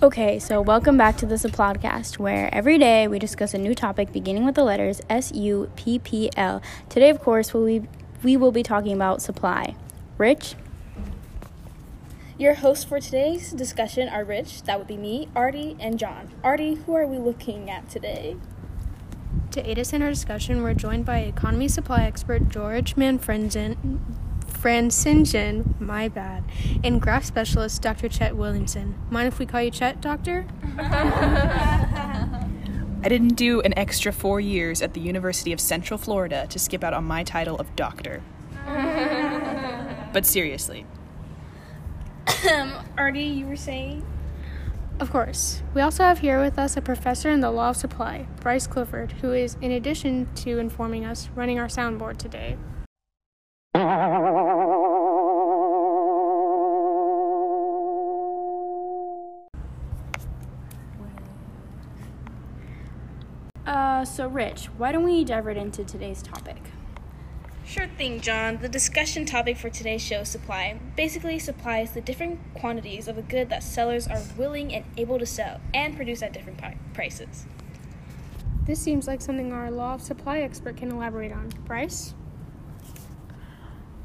Okay, so welcome back to the Supplodcast, where every day we discuss a new topic beginning with the letters S U P P L. Today, of course, we we will be talking about supply. Rich, Your hosts for today's discussion are Rich, that would be me, Artie, and John. Artie, who are we looking at today? To aid us in our discussion, we're joined by economy supply expert George Manfredsen, Francingen, my bad, and graph specialist Dr. Chet Williamson. Mind if we call you Chet, Doctor? I didn't do an extra four years at the University of Central Florida to skip out on my title of doctor. but seriously, Artie, you were saying? Of course. We also have here with us a professor in the law of supply, Bryce Clifford, who is, in addition to informing us, running our soundboard today. Uh, so Rich, why don't we dive right into today's topic? Sure thing, John. The discussion topic for today's show is supply. Basically, supply is the different quantities of a good that sellers are willing and able to sell and produce at different pi- prices. This seems like something our law of supply expert can elaborate on. Bryce?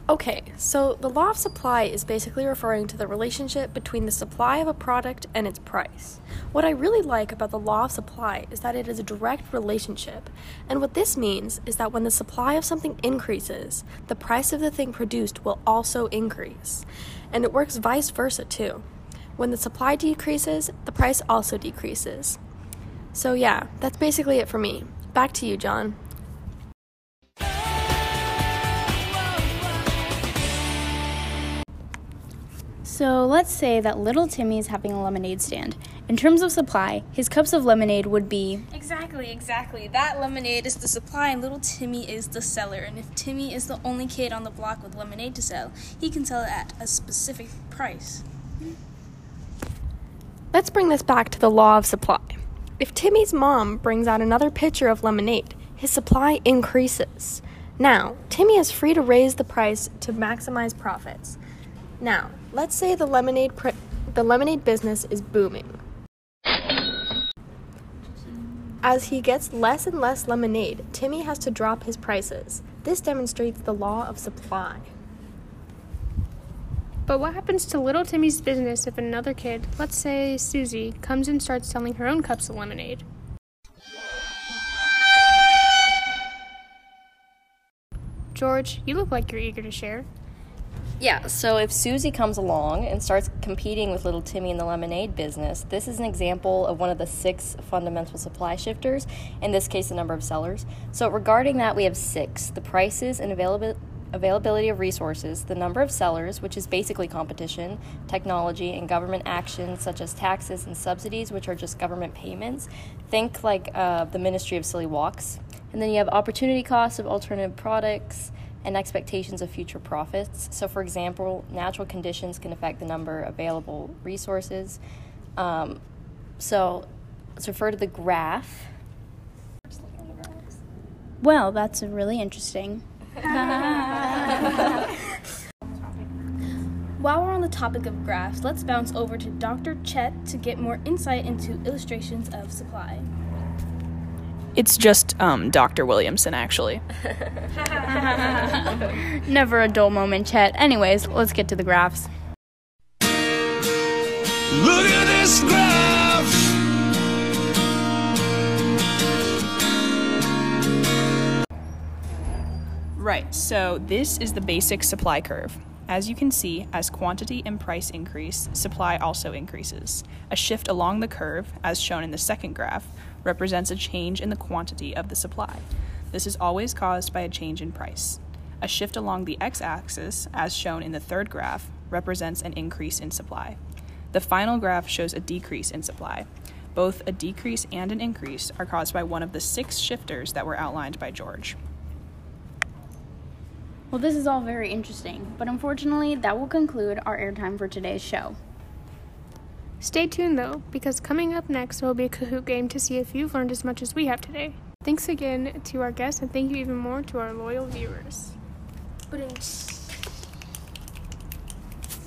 Okay, so the law of supply is basically referring to the relationship between the supply of a product and its price. What I really like about the law of supply is that it is a direct relationship. And what this means is that when the supply of something increases, the price of the thing produced will also increase. And it works vice versa too. When the supply decreases, the price also decreases. So, yeah, that's basically it for me. Back to you, John. So let's say that little Timmy is having a lemonade stand. In terms of supply, his cups of lemonade would be Exactly, exactly. That lemonade is the supply, and little Timmy is the seller. And if Timmy is the only kid on the block with lemonade to sell, he can sell it at a specific price. Let's bring this back to the law of supply. If Timmy's mom brings out another pitcher of lemonade, his supply increases. Now, Timmy is free to raise the price to maximize profits. Now, let's say the lemonade the lemonade business is booming. As he gets less and less lemonade, Timmy has to drop his prices. This demonstrates the law of supply. But what happens to little Timmy's business if another kid, let's say Susie, comes and starts selling her own cups of lemonade? George, you look like you're eager to share. Yeah, so if Susie comes along and starts competing with little Timmy in the lemonade business, this is an example of one of the six fundamental supply shifters, in this case, the number of sellers. So, regarding that, we have six the prices and availability. Availability of resources, the number of sellers, which is basically competition, technology, and government actions such as taxes and subsidies, which are just government payments. Think like uh, the Ministry of Silly Walks. And then you have opportunity costs of alternative products, and expectations of future profits. So, for example, natural conditions can affect the number of available resources. Um, so, let's refer to the graph. Well, that's really interesting. While we're on the topic of graphs, let's bounce over to Dr. Chet to get more insight into illustrations of supply. It's just um, Dr. Williamson, actually. Never a dull moment, Chet. Anyways, let's get to the graphs. Look at this graph. Right, so this is the basic supply curve. As you can see, as quantity and price increase, supply also increases. A shift along the curve, as shown in the second graph, represents a change in the quantity of the supply. This is always caused by a change in price. A shift along the x axis, as shown in the third graph, represents an increase in supply. The final graph shows a decrease in supply. Both a decrease and an increase are caused by one of the six shifters that were outlined by George. Well, this is all very interesting, but unfortunately, that will conclude our airtime for today's show. Stay tuned though, because coming up next will be a Kahoot game to see if you've learned as much as we have today. Thanks again to our guests, and thank you even more to our loyal viewers. But